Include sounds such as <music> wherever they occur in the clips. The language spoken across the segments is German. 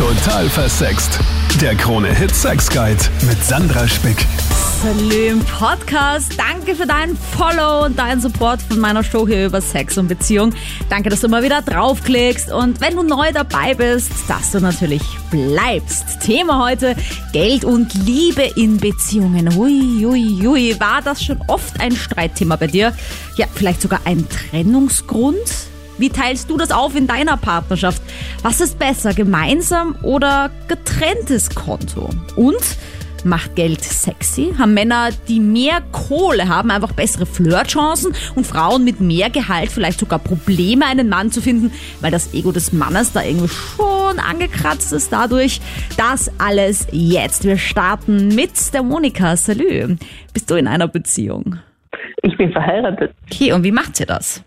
Total versext. Der Krone-Hit Sex Guide mit Sandra Spick. Salü im Podcast. Danke für deinen Follow und deinen Support von meiner Show hier über Sex und Beziehung. Danke, dass du mal wieder draufklickst und wenn du neu dabei bist, dass du natürlich bleibst. Thema heute, Geld und Liebe in Beziehungen. Hui, hui, hui. War das schon oft ein Streitthema bei dir? Ja, vielleicht sogar ein Trennungsgrund? Wie teilst du das auf in deiner Partnerschaft? Was ist besser, gemeinsam oder getrenntes Konto? Und macht Geld sexy? Haben Männer, die mehr Kohle haben, einfach bessere Flirtchancen und Frauen mit mehr Gehalt vielleicht sogar Probleme, einen Mann zu finden, weil das Ego des Mannes da irgendwie schon angekratzt ist dadurch? Das alles jetzt. Wir starten mit der Monika. Salü. Bist du in einer Beziehung? Ich bin verheiratet. Okay, und wie macht sie das?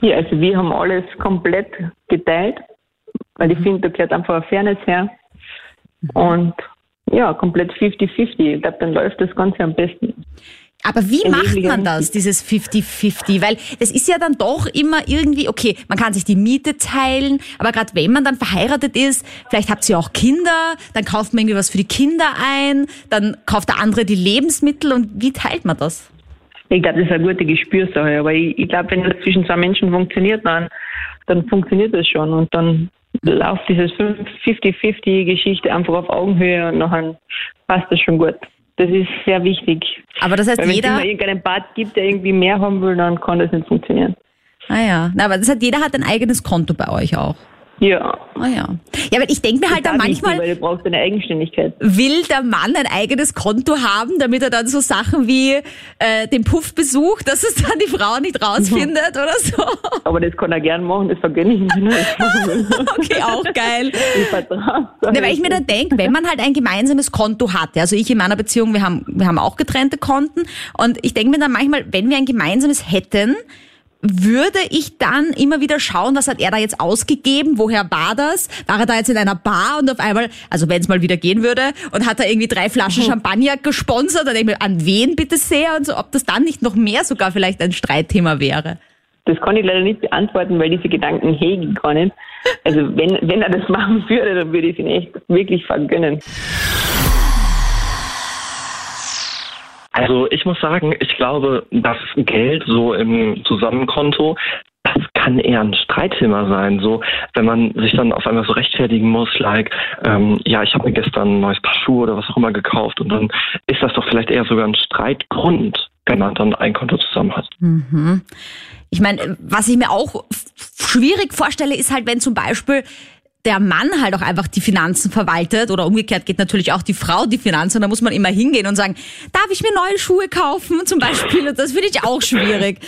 Ja, also wir haben alles komplett geteilt, weil ich finde, da gehört einfach eine Fairness her. Und ja, komplett 50-50. Ich glaube, dann läuft das Ganze am besten. Aber wie macht man das, dieses 50-50? Weil es ist ja dann doch immer irgendwie, okay, man kann sich die Miete teilen, aber gerade wenn man dann verheiratet ist, vielleicht habt ihr auch Kinder, dann kauft man irgendwie was für die Kinder ein, dann kauft der andere die Lebensmittel und wie teilt man das? Ich glaube, das ist eine gute Gespürsache. Aber ich, ich glaube, wenn das zwischen zwei Menschen funktioniert, dann, dann funktioniert das schon. Und dann läuft dieses 50-50-Geschichte einfach auf Augenhöhe und nachher passt das schon gut. Das ist sehr wichtig. Aber das heißt, Weil wenn es jeder, irgendeinen Part gibt, der irgendwie mehr haben will, dann kann das nicht funktionieren. ah ja, Na, aber das heißt, jeder hat ein eigenes Konto bei euch auch. Ja. Ah ja. Ja, weil ich denke mir halt dann manchmal, Weil du brauchst eine Eigenständigkeit. will der Mann ein eigenes Konto haben, damit er dann so Sachen wie äh, den Puff besucht, dass es dann die Frau nicht rausfindet oder so. Aber das kann er gern machen, das vergönne ich ihm. <laughs> Okay, auch geil. Ich vertrage. Ne, weil ich mir dann denke, wenn man halt ein gemeinsames Konto hat, also ich in meiner Beziehung, wir haben, wir haben auch getrennte Konten und ich denke mir dann manchmal, wenn wir ein gemeinsames hätten, würde ich dann immer wieder schauen, was hat er da jetzt ausgegeben, woher war das? War er da jetzt in einer Bar und auf einmal, also wenn es mal wieder gehen würde, und hat er irgendwie drei Flaschen Champagner gesponsert, dann denke ich mir, an wen bitte sehr und so, ob das dann nicht noch mehr sogar vielleicht ein Streitthema wäre. Das kann ich leider nicht beantworten, weil diese Gedanken hege ich gar nicht. Also wenn, wenn er das <laughs> machen würde, dann würde ich ihn echt wirklich vergönnen. Also ich muss sagen, ich glaube, das Geld so im Zusammenkonto, das kann eher ein Streitthema sein. So, wenn man sich dann auf einmal so rechtfertigen muss, like, ähm, ja, ich habe mir gestern ein neues Paar Schuhe oder was auch immer gekauft und dann ist das doch vielleicht eher sogar ein Streitgrund, wenn man dann ein Konto zusammen hat. Ich meine, was ich mir auch schwierig vorstelle, ist halt, wenn zum Beispiel der Mann halt auch einfach die Finanzen verwaltet oder umgekehrt geht natürlich auch die Frau die Finanzen. Da muss man immer hingehen und sagen, darf ich mir neue Schuhe kaufen zum Beispiel? Und das finde ich auch schwierig.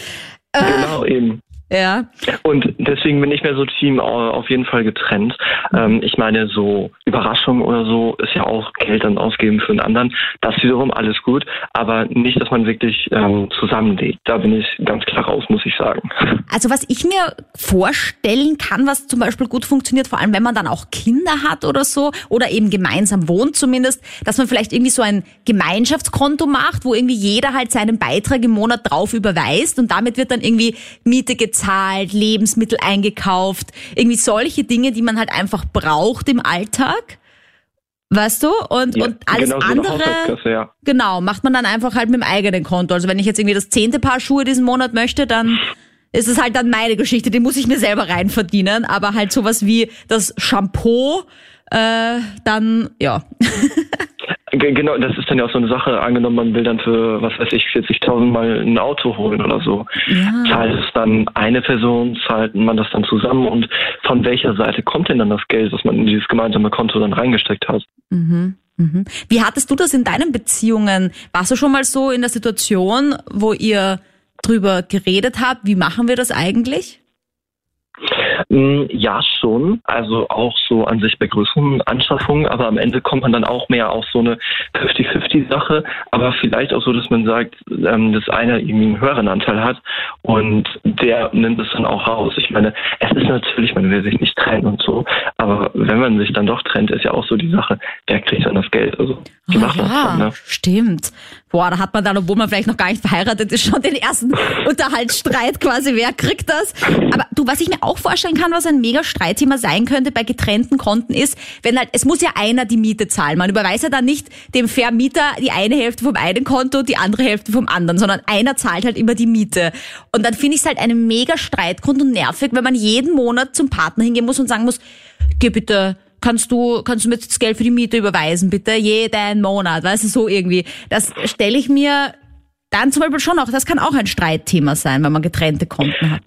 Genau eben. Ja. Und deswegen bin ich mir so Team au- auf jeden Fall getrennt. Ähm, ich meine, so Überraschung oder so ist ja auch Geld dann ausgeben für einen anderen. Das wiederum alles gut, aber nicht, dass man wirklich ähm, zusammenlebt. Da bin ich ganz klar raus, muss ich sagen. Also was ich mir vorstellen kann, was zum Beispiel gut funktioniert, vor allem wenn man dann auch Kinder hat oder so oder eben gemeinsam wohnt zumindest, dass man vielleicht irgendwie so ein Gemeinschaftskonto macht, wo irgendwie jeder halt seinen Beitrag im Monat drauf überweist und damit wird dann irgendwie Miete gezahlt, Lebensmittel eingekauft, irgendwie solche Dinge, die man halt einfach braucht im Alltag. Weißt du? Und, Ja, und alles genau so andere. Ja. Genau, macht man dann einfach halt mit dem eigenen Konto. Also wenn ich jetzt irgendwie das zehnte Paar Schuhe diesen Monat möchte, dann ist es halt dann meine Geschichte, die muss ich mir selber rein verdienen. Aber halt sowas wie das Shampoo, äh, dann, ja. <laughs> Ge- Genau, das ist dann ja auch so eine Sache. Angenommen, man will dann für, was weiß ich, 40.000 Mal ein Auto holen oder so. Ja. Zahlt es dann eine Person, zahlt man das dann zusammen und von welcher Seite kommt denn dann das Geld, was man in dieses gemeinsame Konto dann reingesteckt hat? Mhm. Mhm. Wie hattest du das in deinen Beziehungen? Warst du schon mal so in der Situation, wo ihr drüber geredet habt, wie machen wir das eigentlich? Mm, Ja, schon. Also auch so an sich bei größeren Anschaffungen, aber am Ende kommt man dann auch mehr auf so eine 50-50-Sache, aber vielleicht auch so, dass man sagt, ähm, dass einer irgendwie einen höheren Anteil hat und der nimmt es dann auch raus. Ich meine, es ist natürlich, man will sich nicht trennen und so, aber wenn man sich dann doch trennt, ist ja auch so die Sache, wer kriegt dann das Geld? Also, wie Ah, macht man das ja, dann, ne? stimmt. Boah, da hat man dann, obwohl man vielleicht noch gar nicht verheiratet ist, schon den ersten Unterhaltsstreit quasi, wer kriegt das? Aber du, was ich mir auch vorstellen kann, was ein mega Streitthema sein könnte bei getrennten Konten ist, wenn halt, es muss ja einer die Miete zahlen. Man überweist ja dann nicht dem Vermieter die eine Hälfte vom einen Konto, die andere Hälfte vom anderen, sondern einer zahlt halt immer die Miete. Und dann finde ich es halt einen mega Streitgrund und nervig, wenn man jeden Monat zum Partner hingehen muss und sagen muss, geh bitte kannst du, kannst du mir das Geld für die Miete überweisen, bitte, jeden Monat, weißt du, so irgendwie. Das stelle ich mir dann zum Beispiel schon auch, das kann auch ein Streitthema sein, wenn man getrennte Konten hat.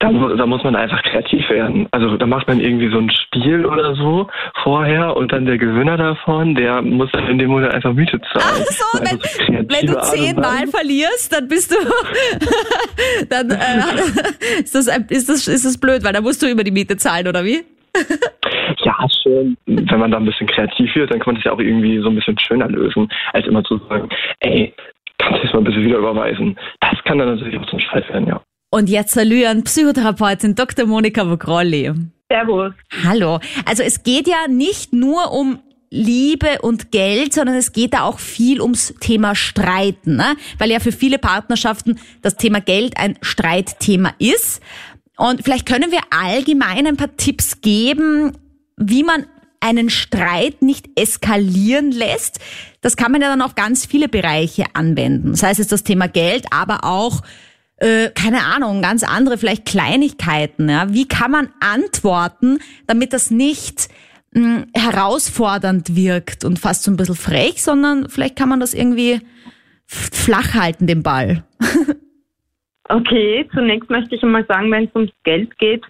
Da, da, muss man einfach kreativ werden. Also da macht man irgendwie so ein Spiel oder so vorher und dann der Gewinner davon, der muss dann in dem Monat einfach Miete zahlen. Ach so, wenn, so wenn du zehnmal verlierst, dann bist du, <laughs> dann äh, <laughs> ist, das, ist, das, ist das blöd, weil dann musst du über die Miete zahlen, oder wie? Ja, schon. Wenn man da ein bisschen kreativ wird, dann kann man das ja auch irgendwie so ein bisschen schöner lösen, als immer zu sagen, ey, kannst du das mal ein bisschen wieder überweisen. Das kann dann natürlich auch zum Streit werden, ja. Und jetzt an Psychotherapeutin Dr. Monika Vogrolli. Servus. Hallo. Also es geht ja nicht nur um Liebe und Geld, sondern es geht da auch viel ums Thema Streiten, ne? weil ja für viele Partnerschaften das Thema Geld ein Streitthema ist. Und vielleicht können wir allgemein ein paar Tipps geben, wie man einen Streit nicht eskalieren lässt. Das kann man ja dann auf ganz viele Bereiche anwenden. Sei es das Thema Geld, aber auch äh, keine Ahnung, ganz andere, vielleicht Kleinigkeiten. Ja? Wie kann man antworten, damit das nicht mh, hm, herausfordernd wirkt und fast so ein bisschen frech, sondern vielleicht kann man das irgendwie flach halten, den Ball. <laughs> okay, zunächst möchte ich einmal sagen, wenn es ums Geld geht,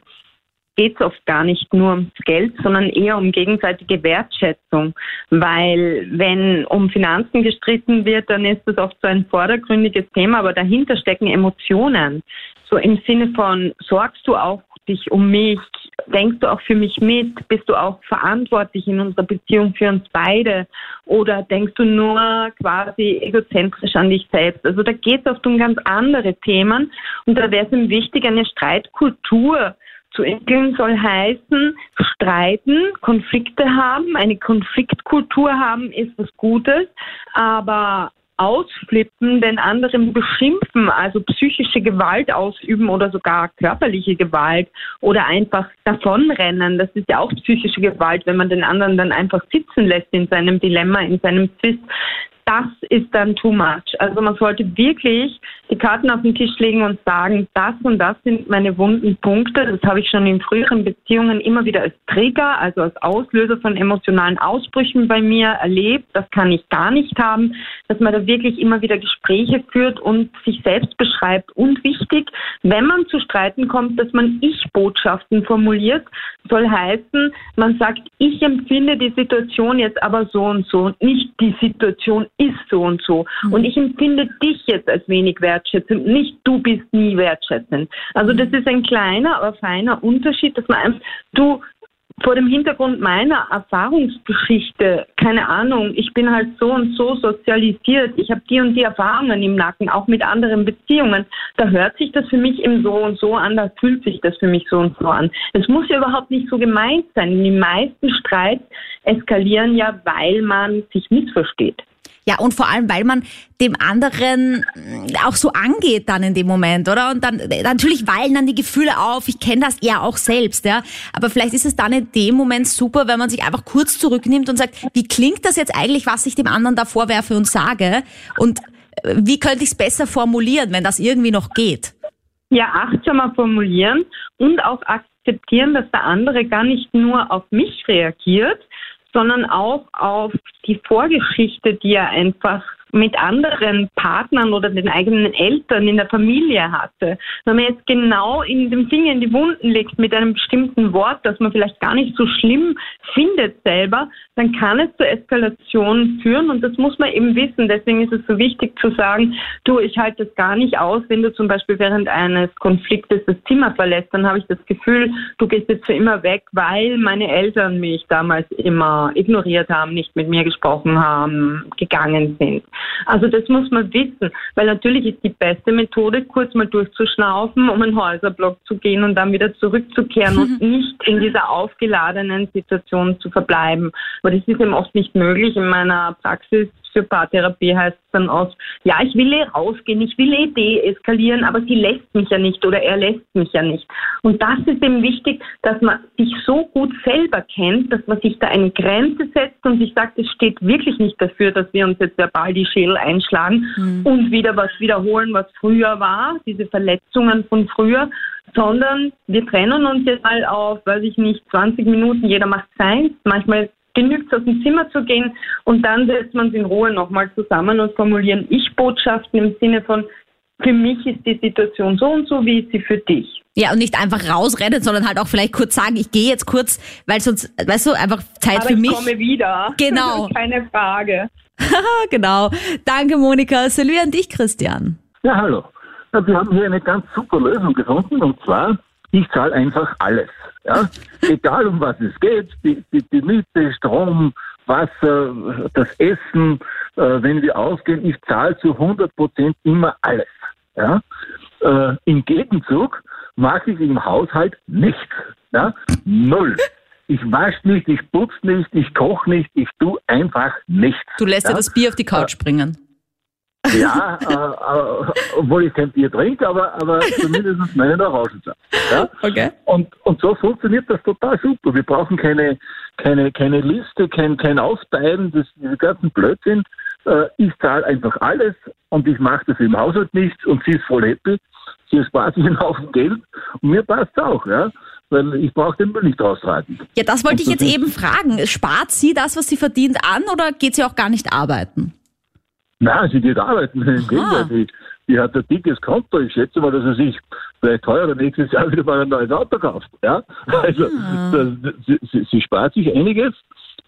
geht es oft gar nicht nur ums Geld, sondern eher um gegenseitige Wertschätzung. Weil wenn um Finanzen gestritten wird, dann ist das oft so ein vordergründiges Thema, aber dahinter stecken Emotionen. So im Sinne von, sorgst du auch dich um mich? Denkst du auch für mich mit? Bist du auch verantwortlich in unserer Beziehung für uns beide? Oder denkst du nur quasi egozentrisch an dich selbst? Also da geht es oft um ganz andere Themen und da wäre es wichtig, eine Streitkultur zu entwickeln soll heißen, streiten, Konflikte haben, eine Konfliktkultur haben ist was Gutes, aber ausflippen, den anderen beschimpfen, also psychische Gewalt ausüben oder sogar körperliche Gewalt oder einfach davonrennen. Das ist ja auch psychische Gewalt, wenn man den anderen dann einfach sitzen lässt in seinem Dilemma, in seinem Zwist das ist dann too much. Also man sollte wirklich die Karten auf den Tisch legen und sagen, das und das sind meine wunden Punkte. Das habe ich schon in früheren Beziehungen immer wieder als Trigger, also als Auslöser von emotionalen Ausbrüchen bei mir erlebt. Das kann ich gar nicht haben, dass man da wirklich immer wieder Gespräche führt und sich selbst beschreibt. Und wichtig, wenn man zu Streiten kommt, dass man Ich-Botschaften formuliert, soll heißen, man sagt, ich empfinde die Situation jetzt aber so und so, nicht die Situation ist so und so. Mhm. Und ich empfinde dich jetzt als wenig wertschätzend, nicht du bist nie wertschätzend. Also das ist ein kleiner, aber feiner Unterschied, dass man einfach, du, vor dem Hintergrund meiner Erfahrungsgeschichte, keine Ahnung, ich bin halt so und so sozialisiert, ich habe die und die Erfahrungen im Nacken, auch mit anderen Beziehungen, da hört sich das für mich eben so und so an, da fühlt sich das für mich so und so an. Es muss ja überhaupt nicht so gemeint sein. Die meisten Streits eskalieren ja, weil man sich missversteht. Ja, und vor allem, weil man dem anderen auch so angeht dann in dem Moment, oder? Und dann natürlich wallen dann die Gefühle auf. Ich kenne das ja auch selbst, ja. Aber vielleicht ist es dann in dem Moment super, wenn man sich einfach kurz zurücknimmt und sagt, wie klingt das jetzt eigentlich, was ich dem anderen da vorwerfe und sage? Und äh, wie könnte ich es besser formulieren, wenn das irgendwie noch geht? Ja, achtsamer formulieren und auch akzeptieren, dass der andere gar nicht nur auf mich reagiert, sondern auch auf die Vorgeschichte, die er einfach mit anderen Partnern oder den eigenen Eltern in der Familie hatte. Wenn man jetzt genau in dem Finger in die Wunden legt mit einem bestimmten Wort, das man vielleicht gar nicht so schlimm findet selber, dann kann es zur Eskalation führen und das muss man eben wissen. Deswegen ist es so wichtig zu sagen, du, ich halte das gar nicht aus, wenn du zum Beispiel während eines Konfliktes das Zimmer verlässt, dann habe ich das Gefühl, du gehst jetzt für immer weg, weil meine Eltern mich damals immer ignoriert haben, nicht mit mir gesprochen haben, gegangen sind. Also das muss man wissen, weil natürlich ist die beste Methode, kurz mal durchzuschnaufen, um einen Häuserblock zu gehen und dann wieder zurückzukehren und <laughs> nicht in dieser aufgeladenen Situation zu verbleiben. Aber das ist eben oft nicht möglich. In meiner Praxis für Paartherapie heißt es dann aus, ja, ich will eh rausgehen, ich will eh deeskalieren, aber sie lässt mich ja nicht oder er lässt mich ja nicht. Und das ist eben wichtig, dass man sich so gut selber kennt, dass man sich da eine Grenze setzt und sich sagt, es steht wirklich nicht dafür, dass wir uns jetzt verbal die Schädel einschlagen mhm. und wieder was wiederholen, was früher war, diese Verletzungen von früher, sondern wir trennen uns jetzt mal auf, weiß ich nicht, 20 Minuten, jeder macht seins. Manchmal genügt es, aus dem Zimmer zu gehen und dann setzt man es in Ruhe nochmal zusammen und formulieren Ich-Botschaften im Sinne von, für mich ist die Situation so und so, wie ist sie für dich? Ja, und nicht einfach rausrennen, sondern halt auch vielleicht kurz sagen, ich gehe jetzt kurz, weil sonst, weißt du, einfach Zeit Aber für mich. Ich komme wieder. <laughs> Genau. Keine Frage. <laughs> genau. Danke, Monika. Salut an dich, Christian. Ja, hallo. Ja, wir haben hier eine ganz super Lösung gefunden und zwar, ich zahle einfach alles. Ja? Egal um was es geht, die, die, die Miete, Strom, Wasser, das Essen, äh, wenn wir ausgehen, ich zahle zu 100 Prozent immer alles. Ja? Äh, Im Gegenzug mache ich im Haushalt nichts. Ja? Null. Ich wasche nicht, ich putze nicht, ich koche nicht, ich tue einfach nichts. Du lässt ja? dir das Bier auf die Couch äh, bringen. Ja, äh, äh, obwohl ich kein Bier trinke, aber, aber zumindest meinen Orangensaft. Ja? Okay. Und, und so funktioniert das total super. Wir brauchen keine, keine, keine Liste, kein, kein Aufteilen, das, diese ganzen Blödsinn. Äh, ich zahle einfach alles und ich mache das im Haushalt nichts und sie ist voll happy. Sie spart sich einen Haufen Geld und mir passt es auch, ja weil ich brauche den Müll nicht austragen. Ja, das wollte ich jetzt eben fragen. Spart sie das, was sie verdient, an oder geht sie auch gar nicht arbeiten? Nein, sie geht arbeiten. <laughs> Im Gegenteil, die, die, hat ein dickes Konto. Ich schätze mal, dass er sich vielleicht heuer nächstes Jahr wieder mal ein neues Auto kauft. Ja? Also das, sie, sie, spart sich einiges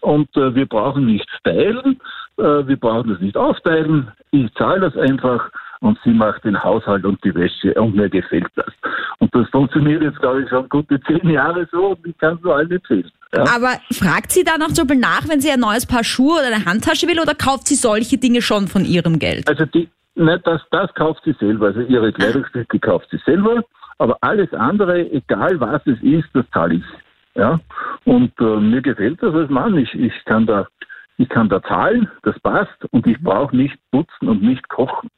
und äh, wir brauchen nichts teilen, äh, wir brauchen das nicht aufteilen. Ich zahle das einfach und sie macht den Haushalt und die Wäsche und mir gefällt das. Und das funktioniert jetzt, glaube ich, schon gute zehn Jahre so und ich kann es nur allen empfehlen. Ja. Aber fragt sie dann auch zum Beispiel nach, wenn sie ein neues Paar Schuhe oder eine Handtasche will oder kauft sie solche Dinge schon von ihrem Geld? Also die, ne, das, das kauft sie selber. Also ihre Kleidungsstücke kauft sie selber. Aber alles andere, egal was es ist, das zahle ich. Ja? Und äh, mir gefällt das als Mann. Ich, ich kann da ich kann da zahlen, das passt und ich brauche nicht putzen und nicht kochen.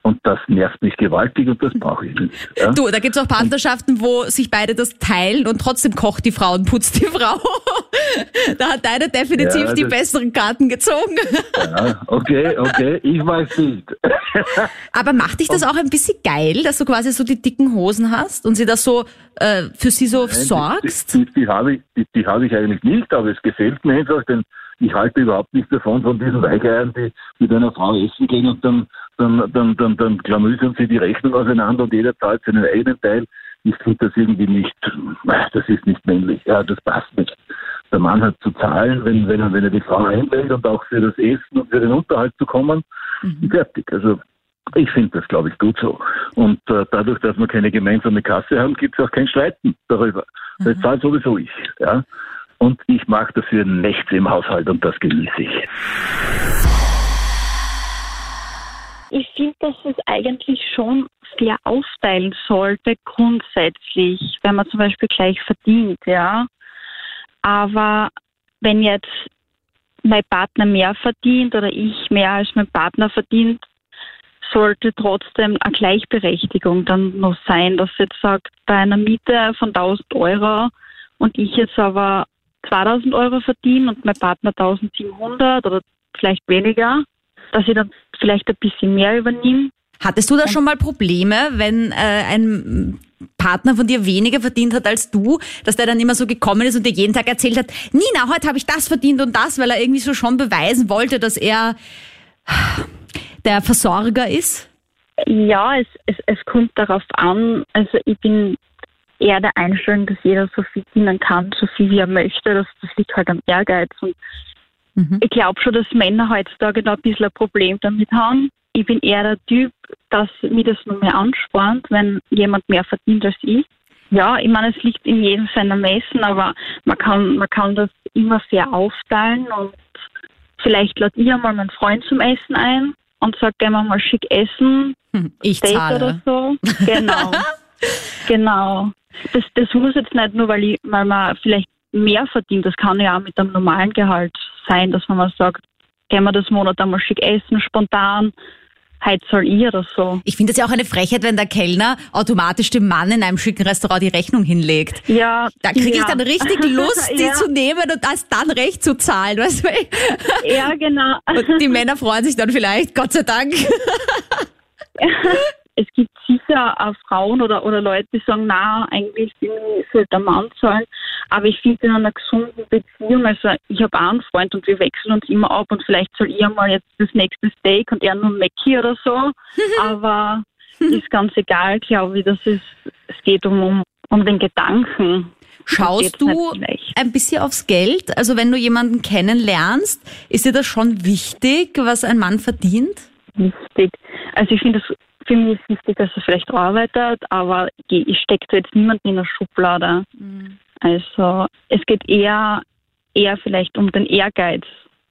Und das nervt mich gewaltig und das brauche ich nicht. Ja? Du, da gibt es auch Partnerschaften, wo sich beide das teilen und trotzdem kocht die Frau und putzt die Frau. <laughs> da hat deine definitiv ja, die besseren Karten gezogen. ja, okay, okay, ich weiß nicht. <laughs> Aber macht dich das auch ein bisschen geil, dass du quasi so die dicken Hosen hast und sie das so äh, für sie so Nein, sorgst? Die, die, die habe ich, die, die habe ich eigentlich nicht, aber es gefällt mir einfach, denn ich halte überhaupt nicht davon, von diesen Weicheiern, die mit einer Frau essen gehen und dann, dann, dann, dann, dann klamüsern sie die Rechnung auseinander und jeder zahlt seinen eigenen Teil. Ich finde das irgendwie nicht, das ist nicht männlich. Ja, das passt nicht. Der Mann hat zu zahlen, wenn, wenn, er, wenn er die Frau einlädt und auch für das Essen und für den Unterhalt zu kommen. Mhm. Fertig. Also ich finde das, glaube ich, gut so. Und äh, dadurch, dass wir keine gemeinsame Kasse haben, gibt es auch kein Streiten darüber. Mhm. Das zahlt sowieso ich. Ja? Und ich mache dafür nichts im Haushalt und das genieße ich. Ich finde, dass es eigentlich schon fair aufteilen sollte, grundsätzlich, wenn man zum Beispiel gleich verdient, ja. Aber wenn jetzt mein Partner mehr verdient oder ich mehr als mein Partner verdient, sollte trotzdem eine Gleichberechtigung dann noch sein, dass jetzt sagt, bei einer Miete von 1000 Euro und ich jetzt aber 2000 Euro verdiene und mein Partner 1700 oder vielleicht weniger, dass ich dann vielleicht ein bisschen mehr übernehme. Hattest du da schon mal Probleme, wenn äh, ein Partner von dir weniger verdient hat als du, dass der dann immer so gekommen ist und dir jeden Tag erzählt hat, Nina, heute habe ich das verdient und das, weil er irgendwie so schon beweisen wollte, dass er der Versorger ist? Ja, es, es, es kommt darauf an. Also ich bin eher der Einstellung, dass jeder so viel dienen kann, so viel wie er möchte. Das, das liegt halt am Ehrgeiz. Und mhm. ich glaube schon, dass Männer heutzutage da ein bisschen ein Problem damit haben. Ich bin eher der Typ, dass mir das nur mehr anspornt, wenn jemand mehr verdient als ich. Ja, ich meine, es liegt in jedem seiner Messen, aber man kann, man kann das immer fair aufteilen und vielleicht lade ich einmal meinen Freund zum Essen ein und sage, gehen wir mal schick essen. Ich Date zahle. oder so. Genau. <laughs> genau. Das, das muss jetzt nicht nur, weil, ich, weil man vielleicht mehr verdient. Das kann ja auch mit einem normalen Gehalt sein, dass man mal sagt, gehen wir das Monat einmal schick essen, spontan. Heute soll ich oder so. Ich finde es ja auch eine Frechheit, wenn der Kellner automatisch dem Mann in einem schicken Restaurant die Rechnung hinlegt. Ja. Da kriege ich ja. dann richtig <laughs> Lust, die Ja. zu nehmen und das dann recht zu zahlen. Weißt du? Ja, genau. Und die Männer freuen sich dann vielleicht, Gott sei Dank. <laughs> es gibt sicher auch Frauen oder, oder Leute, die sagen, na, eigentlich bin ich, sollte der Mann sein. Aber ich finde in einer gesunden Beziehung, also ich habe auch einen Freund und wir wechseln uns immer ab und vielleicht soll ich einmal jetzt das nächste Steak und er nur Mackie oder so. <laughs> Aber ist ganz egal, glaube ich. Das ist, es geht um, um, den Gedanken. Schaust du ein bisschen aufs Geld? Also wenn du jemanden kennenlernst, ist dir das schon wichtig, was ein Mann verdient? wichtig. Also ich finde es für mich ist wichtig, dass er vielleicht arbeitet, aber ich, stecke da jetzt niemanden in der Schublade. Also es geht eher eher vielleicht um den Ehrgeiz,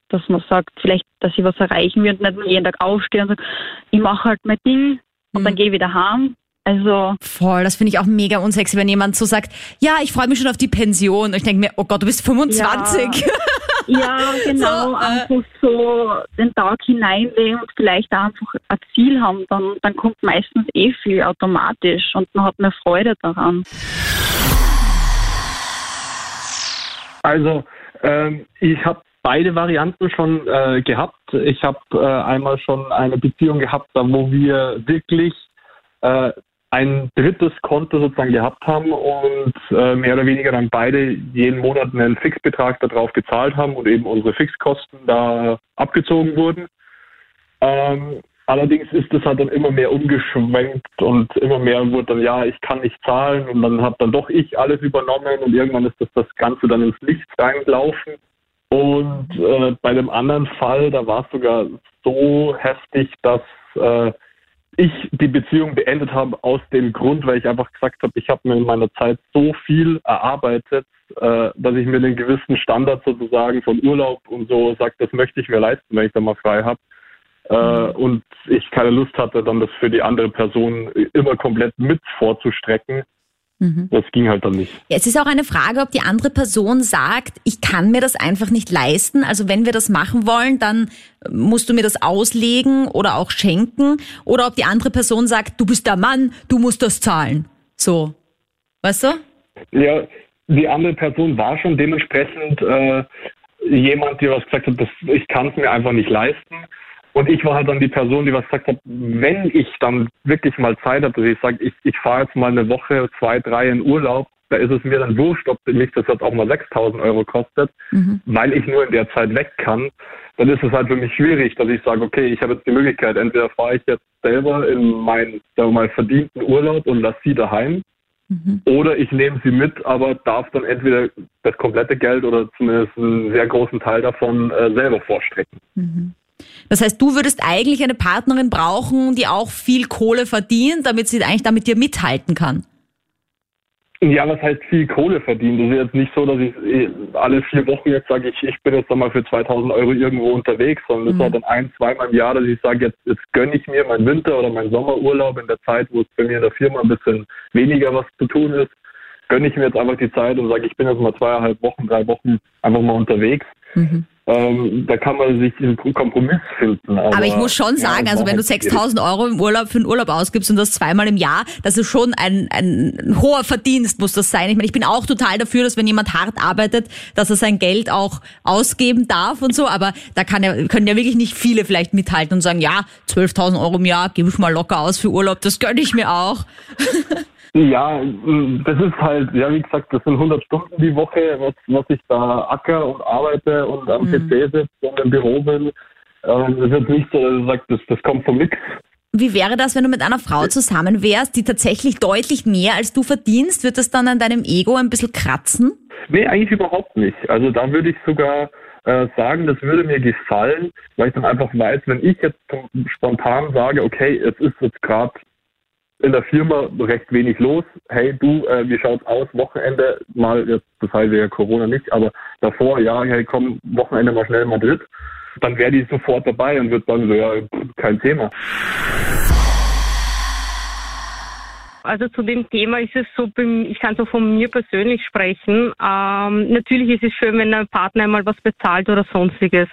dass man sagt, vielleicht, dass ich was erreichen will und nicht nur jeden Tag aufstehe und sage, ich mache halt mein Ding und dann gehe ich wieder heim. Also Voll, das finde ich auch mega unsexy, wenn jemand so sagt, ja, ich freue mich schon auf die Pension. Und ich denke mir, oh Gott, du bist 25. Ja, <laughs> genau, So, äh, einfach so den Tag hineinlegen und vielleicht auch einfach ein Ziel haben, dann, dann kommt meistens eh viel automatisch und man hat mehr Freude daran. Also, ähm, ich habe beide Varianten schon äh, gehabt. Ich habe äh, einmal schon eine Beziehung gehabt, da wo wir wirklich äh, ein drittes Konto sozusagen gehabt haben und äh, mehr oder weniger dann beide jeden Monat einen Fixbetrag darauf gezahlt haben und eben unsere Fixkosten da abgezogen wurden. Ähm, allerdings ist das halt dann immer mehr umgeschwenkt und immer mehr wurde dann, ja, ich kann nicht zahlen und dann habe dann doch ich alles übernommen und irgendwann ist das, das Ganze dann ins Licht reingelaufen. Und äh, bei dem anderen Fall, da war es sogar so heftig, dass äh, ich die Beziehung beendet habe aus dem Grund, weil ich einfach gesagt habe, ich habe mir in meiner Zeit so viel erarbeitet, äh, dass ich mir den gewissen Standard sozusagen von Urlaub und so sage, das möchte ich mir leisten, wenn ich da mal frei habe. Äh, und ich keine Lust hatte, dann das für die andere Person immer komplett mit vorzustrecken. Das ging halt dann nicht. Ja, Es ist auch eine Frage, ob die andere Person sagt, ich kann mir das einfach nicht leisten. Also wenn wir das machen wollen, dann musst du mir das auslegen oder auch schenken. Oder ob die andere Person sagt, du bist der Mann, du musst das zahlen. So. Weißt du? Ja, die andere Person war schon dementsprechend äh, jemand, die was gesagt hat, das, ich kann es mir einfach nicht leisten. Und ich war halt dann die Person, die was gesagt hat, wenn ich dann wirklich mal Zeit habe, dass ich sage, ich, ich fahre jetzt mal eine Woche, zwei, drei in Urlaub, da ist es mir dann wurscht, ob mich das jetzt auch mal 6.000 Euro kostet, weil ich nur in der Zeit weg kann, dann ist es halt für mich schwierig, dass ich sage, okay, ich habe jetzt die Möglichkeit, entweder fahre ich jetzt selber in meinen, sagen wir mal, verdienten Urlaub und lasse sie daheim, oder ich nehme sie mit, aber darf dann entweder das komplette Geld oder zumindest einen sehr großen Teil davon äh, selber vorstrecken. Das heißt, du würdest eigentlich eine Partnerin brauchen, die auch viel Kohle verdient, damit sie eigentlich da mit dir mithalten kann. Ja, was heißt viel Kohle verdient? Das ist jetzt nicht so, dass ich alle vier Wochen jetzt sage, ich, ich bin jetzt nochmal für 2000 Euro irgendwo unterwegs, sondern das ist halt dann ein, zweimal im Jahr, dass ich sage, jetzt, jetzt gönne ich mir meinen Winter- oder meinen Sommerurlaub in der Zeit, wo es bei mir in der Firma ein bisschen weniger was zu tun ist, gönne ich mir jetzt einfach die Zeit und sage, ich bin jetzt mal zweieinhalb Wochen, drei Wochen einfach mal unterwegs. Ähm, da kann man sich einen Kompromiss finden. Aber, Aber ich muss schon ja, sagen, das also wenn du halt 6000 Euro im Urlaub für den Urlaub ausgibst und das zweimal im Jahr, das ist schon ein, ein hoher Verdienst, muss das sein. Ich meine, ich bin auch total dafür, dass wenn jemand hart arbeitet, dass er sein Geld auch ausgeben darf und so, aber da kann ja, können ja wirklich nicht viele vielleicht mithalten und sagen, ja, 12.000 Euro im Jahr gebe ich mal locker aus für Urlaub, das gönne ich mir auch. <laughs> Ja, mh, das ist halt, ja, wie gesagt, das sind 100 Stunden die Woche, was, was ich da acker und arbeite und am PC sitze und im Büro bin. Ähm, das ist jetzt nicht so, dass ich sage, das, das kommt vom Nix. Wie wäre das, wenn du mit einer Frau zusammen wärst, die tatsächlich deutlich mehr als du verdienst? Wird das dann an deinem Ego ein bisschen kratzen? Nee, eigentlich überhaupt nicht. Also da würde ich sogar äh, sagen, das würde mir gefallen, weil ich dann einfach weiß, wenn ich jetzt spontan sage, okay, es ist jetzt gerade in der Firma recht wenig los. Hey du, äh, wie schaut's aus? Wochenende mal, jetzt, das heißt ja Corona nicht, aber davor, ja, hey komm, Wochenende mal schnell Madrid. Dann wäre die sofort dabei und wird sagen so, ja, kein Thema. Also zu dem Thema ist es so, ich kann so von mir persönlich sprechen. Ähm, natürlich ist es schön, wenn ein Partner einmal was bezahlt oder sonstiges.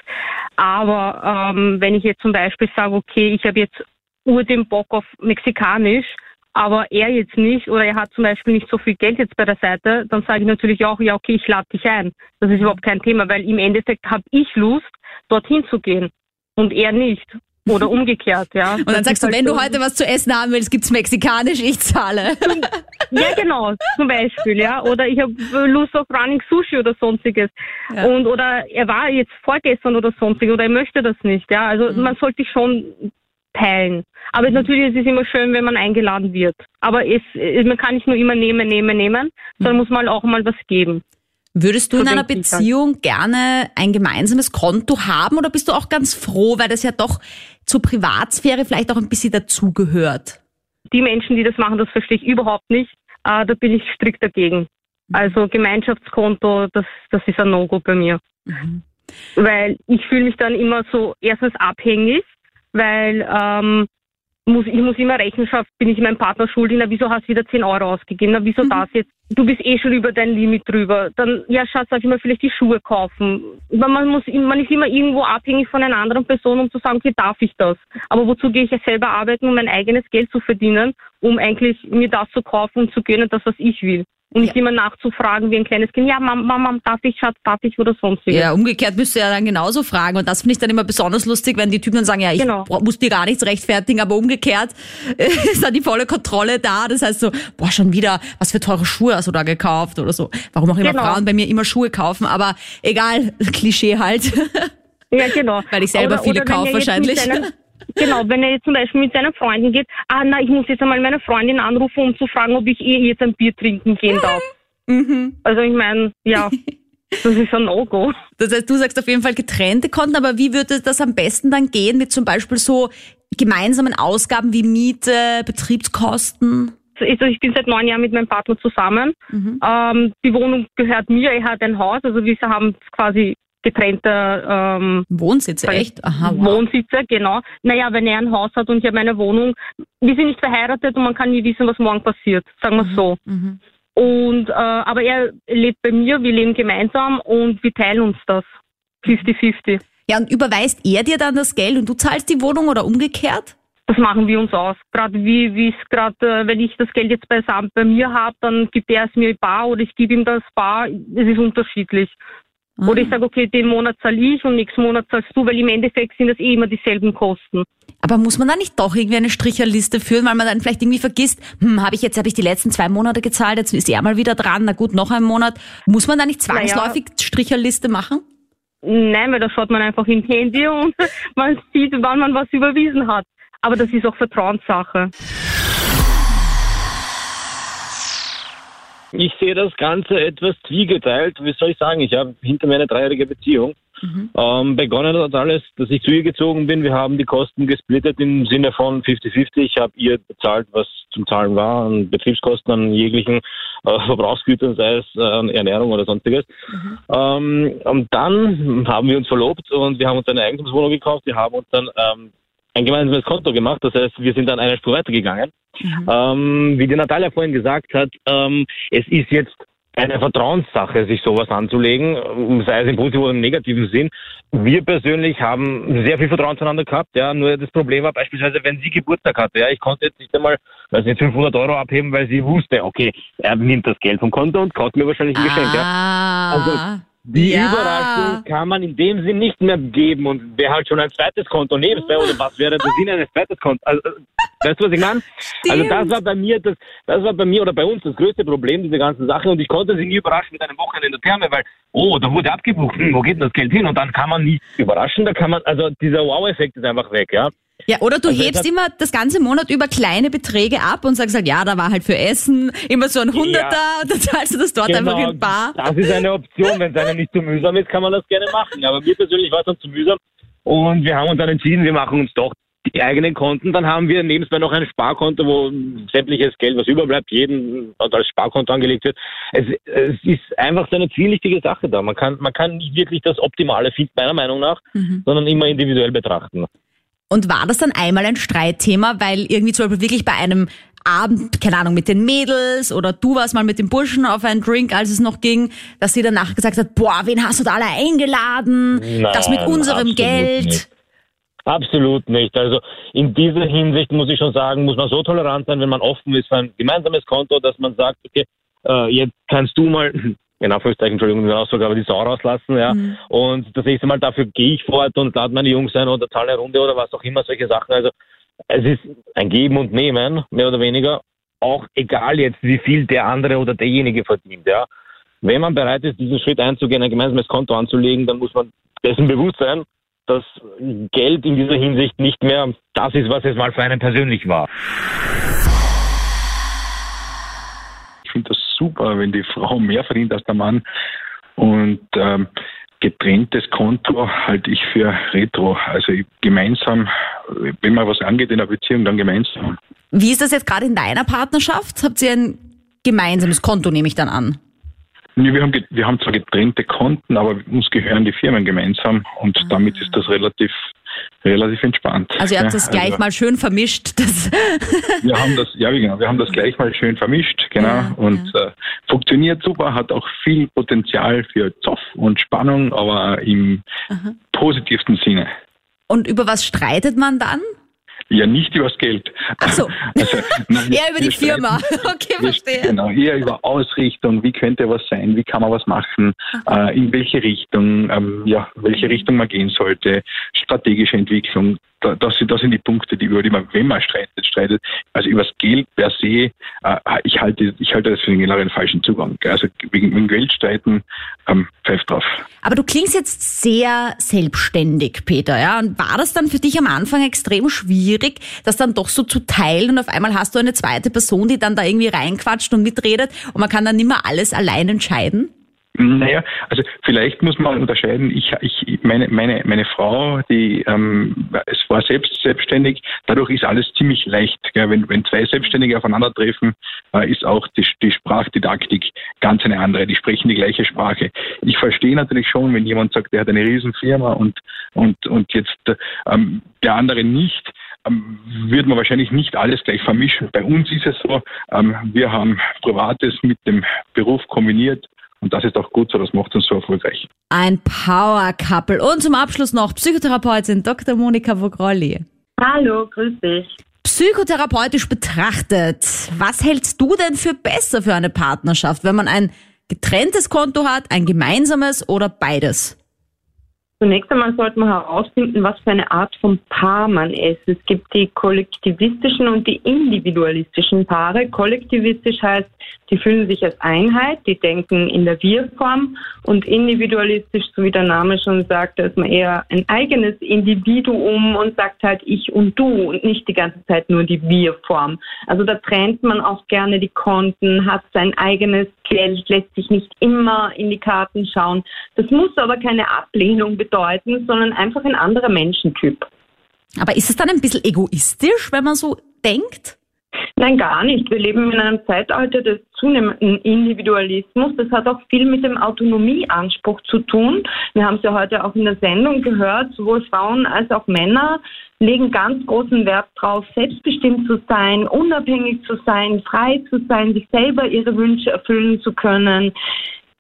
Aber ähm, wenn ich jetzt zum Beispiel sage, okay, ich habe jetzt ur den Bock auf Mexikanisch, aber er jetzt nicht oder er hat zum Beispiel nicht so viel Geld jetzt bei der Seite, dann sage ich natürlich auch, ja okay, ich lade dich ein. Das ist überhaupt kein Thema, weil im Endeffekt habe ich Lust, dorthin zu gehen und er nicht. Oder umgekehrt, ja. Und dann sagst du, halt wenn so du heute was zu essen haben willst, gibt's mexikanisch, ich zahle. Ja, genau, zum Beispiel, ja. Oder ich habe Lust auf Running Sushi oder sonstiges. Ja. Und oder er war jetzt vorgestern oder sonstiges oder er möchte das nicht, ja. Also mhm. man sollte sich schon teilen. Aber natürlich ist es immer schön, wenn man eingeladen wird. Aber es, man kann nicht nur immer nehmen, nehmen, nehmen, sondern muss mal auch mal was geben. Würdest du in einer Beziehung gerne ein gemeinsames Konto haben oder bist du auch ganz froh, weil das ja doch zur Privatsphäre vielleicht auch ein bisschen dazugehört? Die Menschen, die das machen, das verstehe ich überhaupt nicht. Äh, da bin ich strikt dagegen. Also Gemeinschaftskonto, das, das ist ein No-Go bei mir. Mhm. Weil ich fühle mich dann immer so erstens abhängig weil ähm, muss, ich muss immer Rechenschaft, bin ich meinem Partner schuldig, na wieso hast du wieder 10 Euro ausgegeben, na wieso mhm. das jetzt? Du bist eh schon über dein Limit drüber. Dann, ja Schatz, darf ich mal vielleicht die Schuhe kaufen? Man, muss, man ist immer irgendwo abhängig von einer anderen Person, um zu sagen, okay, darf ich das? Aber wozu gehe ich ja selber arbeiten, um mein eigenes Geld zu verdienen, um eigentlich mir das zu kaufen und zu gönnen, das, was ich will? Und nicht ja. immer nachzufragen wie ein kleines Kind, ja, Mama, Mama, darf ich, Schatz, darf ich oder sonstiges. Ja, umgekehrt müsst ihr ja dann genauso fragen. Und das finde ich dann immer besonders lustig, wenn die Typen dann sagen, ja, ich genau. muss dir gar nichts rechtfertigen, aber umgekehrt <laughs> ist dann die volle Kontrolle da. Das heißt so, boah, schon wieder, was für teure Schuhe hast du da gekauft oder so. Warum auch immer genau. Frauen bei mir immer Schuhe kaufen, aber egal, <laughs> Klischee halt. Ja, genau. Weil ich selber oder, viele kaufe wahrscheinlich. <laughs> Genau, wenn er jetzt zum Beispiel mit seinen Freunden geht, ah na, ich muss jetzt einmal meine Freundin anrufen, um zu fragen, ob ich eh jetzt ein Bier trinken gehen darf. Mhm. Also ich meine, ja, <laughs> das ist ein No-Go. Das heißt, du sagst auf jeden Fall getrennte Konten, aber wie würde das am besten dann gehen mit zum Beispiel so gemeinsamen Ausgaben wie Miete, Betriebskosten? Also ich bin seit neun Jahren mit meinem Partner zusammen. Mhm. Ähm, die Wohnung gehört mir, er hat ein Haus, also wir haben quasi getrennte ähm, Wohnsitze, echt? Aha, wow. Wohnsitze, genau. Naja, wenn er ein Haus hat und ich habe meine Wohnung, wir sind nicht verheiratet und man kann nie wissen, was morgen passiert, sagen wir mhm. so. Mhm. Und äh, aber er lebt bei mir, wir leben gemeinsam und wir teilen uns das. 50-50. Ja, und überweist er dir dann das Geld und du zahlst die Wohnung oder umgekehrt? Das machen wir uns aus. Gerade wie wie es gerade, äh, wenn ich das Geld jetzt beisammen bei mir habe, dann gibt er es mir bar oder ich gebe ihm das bar. Es ist unterschiedlich. Mhm. Oder ich sage, okay, den Monat zahle ich und nächsten Monat zahlst du, weil im Endeffekt sind das eh immer dieselben Kosten. Aber muss man da nicht doch irgendwie eine Stricherliste führen, weil man dann vielleicht irgendwie vergisst, hm, habe ich jetzt habe ich die letzten zwei Monate gezahlt, jetzt ist er mal wieder dran, na gut, noch ein Monat. Muss man da nicht zwangsläufig naja. Stricherliste machen? Nein, weil da schaut man einfach im Handy und <laughs> man sieht, wann man was überwiesen hat. Aber das ist auch Vertrauenssache. Ich sehe das Ganze etwas zwiegeteilt. Wie soll ich sagen? Ich habe hinter mir eine dreijährige Beziehung. Mhm. Ähm, begonnen hat alles, dass ich zu ihr gezogen bin. Wir haben die Kosten gesplittet im Sinne von 50-50. Ich habe ihr bezahlt, was zum Zahlen war, an Betriebskosten, an jeglichen äh, Verbrauchsgütern, sei es äh, an Ernährung oder sonstiges. Mhm. Ähm, und dann haben wir uns verlobt und wir haben uns eine Eigentumswohnung gekauft. Wir haben uns dann ähm, ein gemeinsames Konto gemacht. Das heißt, wir sind dann eine Spur weitergegangen. Mhm. Ähm, wie die Natalia vorhin gesagt hat, ähm, es ist jetzt eine Vertrauenssache, sich sowas anzulegen, sei es im positiven oder im negativen Sinn. Wir persönlich haben sehr viel Vertrauen zueinander gehabt, ja, nur das Problem war beispielsweise, wenn sie Geburtstag hatte, ja, ich konnte jetzt nicht einmal, weiß nicht, 500 Euro abheben, weil sie wusste, okay, er nimmt das Geld vom Konto und kauft mir wahrscheinlich ein Geschenk, ja. Ah. Also, die ja. Überraschung kann man in dem Sinn nicht mehr geben und wer halt schon ein zweites Konto nebenbei oder was wäre der Sinn eines zweites Konto? Also, weißt du, was ich meine? Also das war bei mir das, das war bei mir oder bei uns das größte Problem, diese ganze Sache und ich konnte sie nie überraschen mit einem Wochenende in der Therme, weil, oh, da wurde abgebucht, hm, wo geht denn das Geld hin? Und dann kann man nicht überraschen, da kann man, also dieser Wow-Effekt ist einfach weg, ja. Ja, oder du also hebst immer das ganze Monat über kleine Beträge ab und sagst halt, ja, da war halt für Essen immer so ein Hunderter ja, <laughs> und dann zahlst du das dort genau, einfach in Bar. Das ist eine Option. Wenn es einem nicht zu mühsam ist, kann man das gerne machen. Aber mir persönlich war es dann zu mühsam und wir haben uns dann entschieden, wir machen uns doch die eigenen Konten. Dann haben wir nebenbei noch ein Sparkonto, wo sämtliches Geld, was überbleibt, jeden als Sparkonto angelegt wird. Es, es ist einfach so eine zwielichtige Sache da. Man kann, man kann nicht wirklich das Optimale finden, meiner Meinung nach, mhm. sondern immer individuell betrachten. Und war das dann einmal ein Streitthema, weil irgendwie zum Beispiel wirklich bei einem Abend, keine Ahnung, mit den Mädels oder du warst mal mit dem Burschen auf einen Drink, als es noch ging, dass sie danach gesagt hat, boah, wen hast du da alle eingeladen? Nein, das mit unserem Geld. Nicht. Absolut nicht. Also in dieser Hinsicht muss ich schon sagen, muss man so tolerant sein, wenn man offen ist für ein gemeinsames Konto, dass man sagt, okay, äh, jetzt kannst du mal, in Anführungszeichen, Entschuldigung, den Ausdruck, aber die Sau rauslassen, ja. Und das nächste Mal dafür gehe ich fort und lade meine Jungs ein oder zahle eine Runde oder was auch immer, solche Sachen. Also es ist ein Geben und Nehmen, mehr oder weniger. Auch egal jetzt, wie viel der andere oder derjenige verdient, ja. Wenn man bereit ist, diesen Schritt einzugehen, ein gemeinsames Konto anzulegen, dann muss man dessen bewusst sein, dass Geld in dieser Hinsicht nicht mehr das ist, was es mal für einen persönlich war. Super, wenn die Frau mehr verdient als der Mann. Und ähm, getrenntes Konto halte ich für retro. Also gemeinsam, wenn man was angeht in einer Beziehung, dann gemeinsam. Wie ist das jetzt gerade in deiner Partnerschaft? Habt ihr ein gemeinsames Konto, nehme ich dann an? Wir, haben, wir haben zwar getrennte Konten, aber uns gehören die Firmen gemeinsam und damit ist das relativ, relativ entspannt. Also ihr habt Ja, das gleich also mal schön vermischt. Das <laughs> Wir haben das, ja genau, wir haben das gleich mal schön vermischt, genau, Ja, und Äh, funktioniert super, hat auch viel Potenzial für Zoff und Spannung, aber im positivsten Sinne. Und über was streitet man dann? Ja, nicht übers Geld. Ach so. <laughs> Also, nein, <laughs> Eher über die streiten- Firma. <laughs> Okay, verstehe. Genau, eher über Ausrichtung, wie könnte was sein, wie kann man was machen, äh, in welche Richtung, ähm, ja, welche Richtung man gehen sollte, strategische Entwicklung. Da, das, sind, das sind die Punkte, die, über die man, wenn man streitet, streitet. Also übers Geld per se, äh, ich, halte, ich halte das für einen generell falschen Zugang. Also wegen, wegen Geld streiten, ähm, pfeift drauf. Aber du klingst jetzt sehr selbstständig, Peter, ja? Und war das dann für dich am Anfang extrem schwierig, das dann doch so zu teilen und auf einmal hast du eine zweite Person, die dann da irgendwie reinquatscht und mitredet und man kann dann nimmer alles allein entscheiden? Naja, also vielleicht muss man unterscheiden. Ich, ich, meine, meine, meine Frau, die, ähm, es war selbst selbstständig. Dadurch ist alles ziemlich leicht. Gell? Wenn, wenn zwei Selbstständige aufeinandertreffen, äh, ist auch die, die Sprachdidaktik ganz eine andere. Die sprechen die gleiche Sprache. Ich verstehe natürlich schon, wenn jemand sagt, der hat eine Riesenfirma und und und jetzt ähm, der andere nicht ähm, wird man wahrscheinlich nicht alles gleich vermischen. Bei uns ist es so, ähm, wir haben Privates mit dem Beruf kombiniert und das ist auch gut so, das macht uns so erfolgreich. Ein Power-Couple. Und zum Abschluss noch Psychotherapeutin Dr. Monika Vogrolli. Hallo, grüß dich. Psychotherapeutisch betrachtet, was hältst du denn für besser für eine Partnerschaft, wenn man ein getrenntes Konto hat, ein gemeinsames oder beides? Zunächst einmal sollte man herausfinden, was für eine Art von Paar man ist. Es gibt die kollektivistischen und die individualistischen Paare. Kollektivistisch heißt, die fühlen sich als Einheit, die denken in der Wir-Form und individualistisch, so wie der Name schon sagt, ist man eher ein eigenes Individuum und sagt halt ich und du und nicht die ganze Zeit nur die Wir-Form. Also da trennt man auch gerne die Konten, hat sein eigenes Geld, lässt sich nicht immer in die Karten schauen. Das muss aber keine Ablehnung bedeuten, sondern einfach ein anderer Menschentyp. Aber ist es dann ein bisschen egoistisch, wenn man so denkt? Nein, gar nicht. Wir leben in einem Zeitalter des zunehmenden Individualismus. Das hat auch viel mit dem Autonomieanspruch zu tun. Wir haben es ja heute auch in der Sendung gehört, sowohl Frauen als auch Männer legen ganz großen Wert darauf, selbstbestimmt zu sein, unabhängig zu sein, frei zu sein, sich selber ihre Wünsche erfüllen zu können.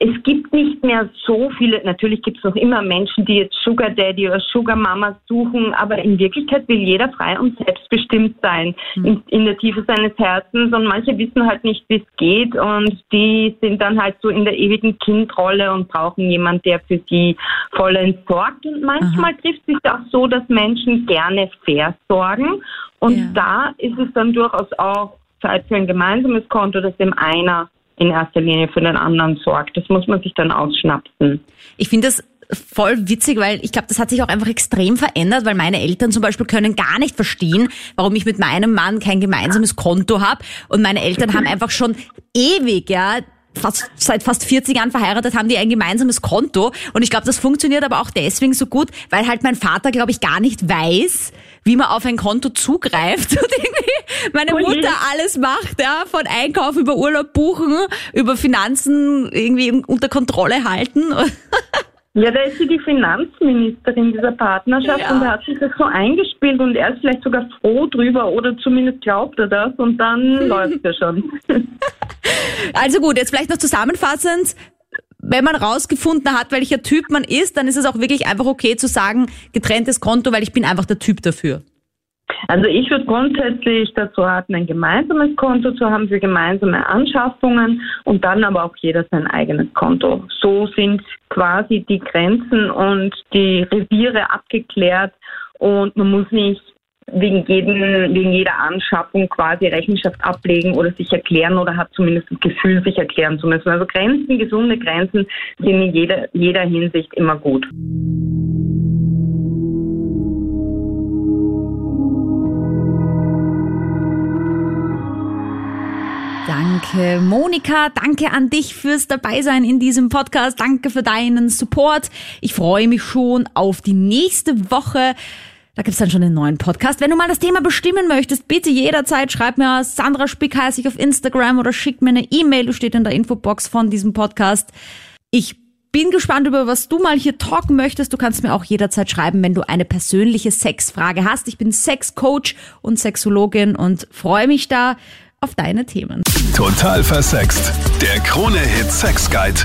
Es gibt nicht mehr so viele, natürlich gibt es noch immer Menschen, die jetzt Sugar Daddy oder Sugar Mama suchen, aber in Wirklichkeit will jeder frei und selbstbestimmt sein in, in der Tiefe seines Herzens. Und manche wissen halt nicht, wie es geht und die sind dann halt so in der ewigen Kindrolle und brauchen jemand, der für sie vollends sorgt und manchmal trifft sich auch so, dass Menschen gerne versorgen. Und Ja. da ist es dann durchaus auch Zeit für ein gemeinsames Konto, dass dem einer in erster Linie für den anderen sorgt. Das muss man sich dann ausschnapsen. Ich finde das voll witzig, weil ich glaube, das hat sich auch einfach extrem verändert, weil meine Eltern zum Beispiel können gar nicht verstehen, warum ich mit meinem Mann kein gemeinsames Konto habe. Und meine Eltern haben einfach schon ewig, ja, fast, seit fast 40 Jahren verheiratet, haben die ein gemeinsames Konto. Und ich glaube, das funktioniert aber auch deswegen so gut, weil halt mein Vater, glaube ich, gar nicht weiß, wie man auf ein Konto zugreift <laughs> und irgendwie meine Oh. Mutter alles macht, ja, von Einkauf über Urlaub buchen, über Finanzen irgendwie unter Kontrolle halten. <laughs> Ja, da ist sie die Finanzministerin dieser Partnerschaft Ja. und da hat sich das so eingespielt und er ist vielleicht sogar froh drüber oder zumindest glaubt er das und dann <laughs> läuft er schon. Also gut, jetzt vielleicht noch zusammenfassend. Wenn man rausgefunden hat, welcher Typ man ist, dann ist es auch wirklich einfach okay zu sagen, getrenntes Konto, weil ich bin einfach der Typ dafür. Also ich würde grundsätzlich dazu raten, ein gemeinsames Konto zu haben für gemeinsame Anschaffungen und dann aber auch jeder sein eigenes Konto. So sind quasi die Grenzen und die Reviere abgeklärt und man muss nicht wegen, jeden, wegen jeder Anschaffung quasi Rechenschaft ablegen oder sich erklären oder hat zumindest das Gefühl, sich erklären zu müssen. Also Grenzen, gesunde Grenzen sind in jeder, jeder Hinsicht immer gut. Danke, Monika. Danke an dich fürs Dabeisein in diesem Podcast. Danke für deinen Support. Ich freue mich schon auf die nächste Woche. Da gibt's dann schon einen neuen Podcast. Wenn du mal das Thema bestimmen möchtest, bitte jederzeit schreib mir Sandra Spick heiße ich auf Instagram oder schick mir eine E-Mail. Du steht in der Infobox von diesem Podcast. Ich bin gespannt über was du mal hier talken möchtest. Du kannst mir auch jederzeit schreiben, wenn du eine persönliche Sexfrage hast. Ich bin Sexcoach und Sexologin und freue mich da auf deine Themen. Total versext. Der Krone-Hit Sex Guide.